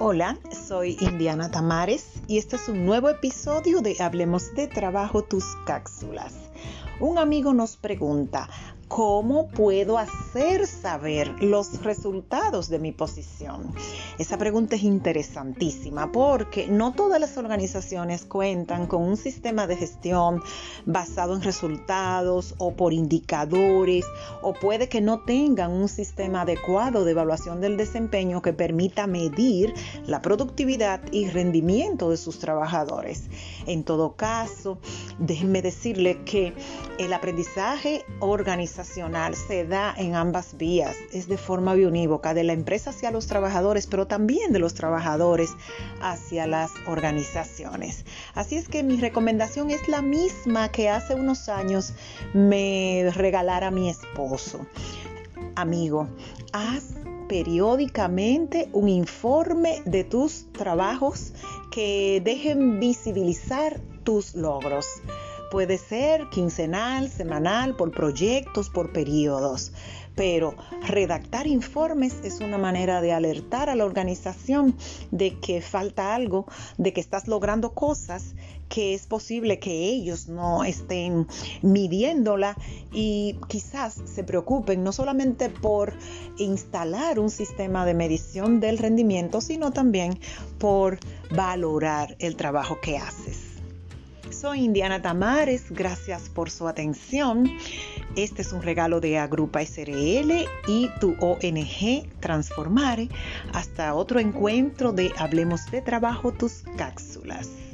Hola, soy Indiana Tamares y este es un nuevo episodio de Hablemos de Trabajo, tus cápsulas. Un amigo nos pregunta, ¿Cómo puedo hacer saber los resultados de mi posición? Esa pregunta es interesantísima porque no todas las organizaciones cuentan con un sistema de gestión basado en resultados o por indicadores o puede que no tengan un sistema adecuado de evaluación del desempeño que permita medir la productividad y rendimiento de sus trabajadores. En todo caso, déjenme decirle que el aprendizaje se da en ambas vías, es de forma biunívoca, de la empresa hacia los trabajadores, pero también de los trabajadores hacia las organizaciones. Así es que mi recomendación es la misma que hace unos años me regalara mi esposo. Amigo, haz periódicamente un informe de tus trabajos que dejen visibilizar tus logros. Puede ser quincenal, semanal, por proyectos, por periodos. Pero redactar informes es una manera de alertar a la organización de que falta algo, de que estás logrando cosas que es posible que ellos no estén midiéndola y quizás se preocupen no solamente por instalar un sistema de medición del rendimiento, sino también por valorar el trabajo que haces. Soy Indiana Tamares, gracias por su atención. Este es un regalo de Agrupa SRL y tu ONG Transformare. Hasta otro encuentro de Hablemos de Trabajo, tus cápsulas.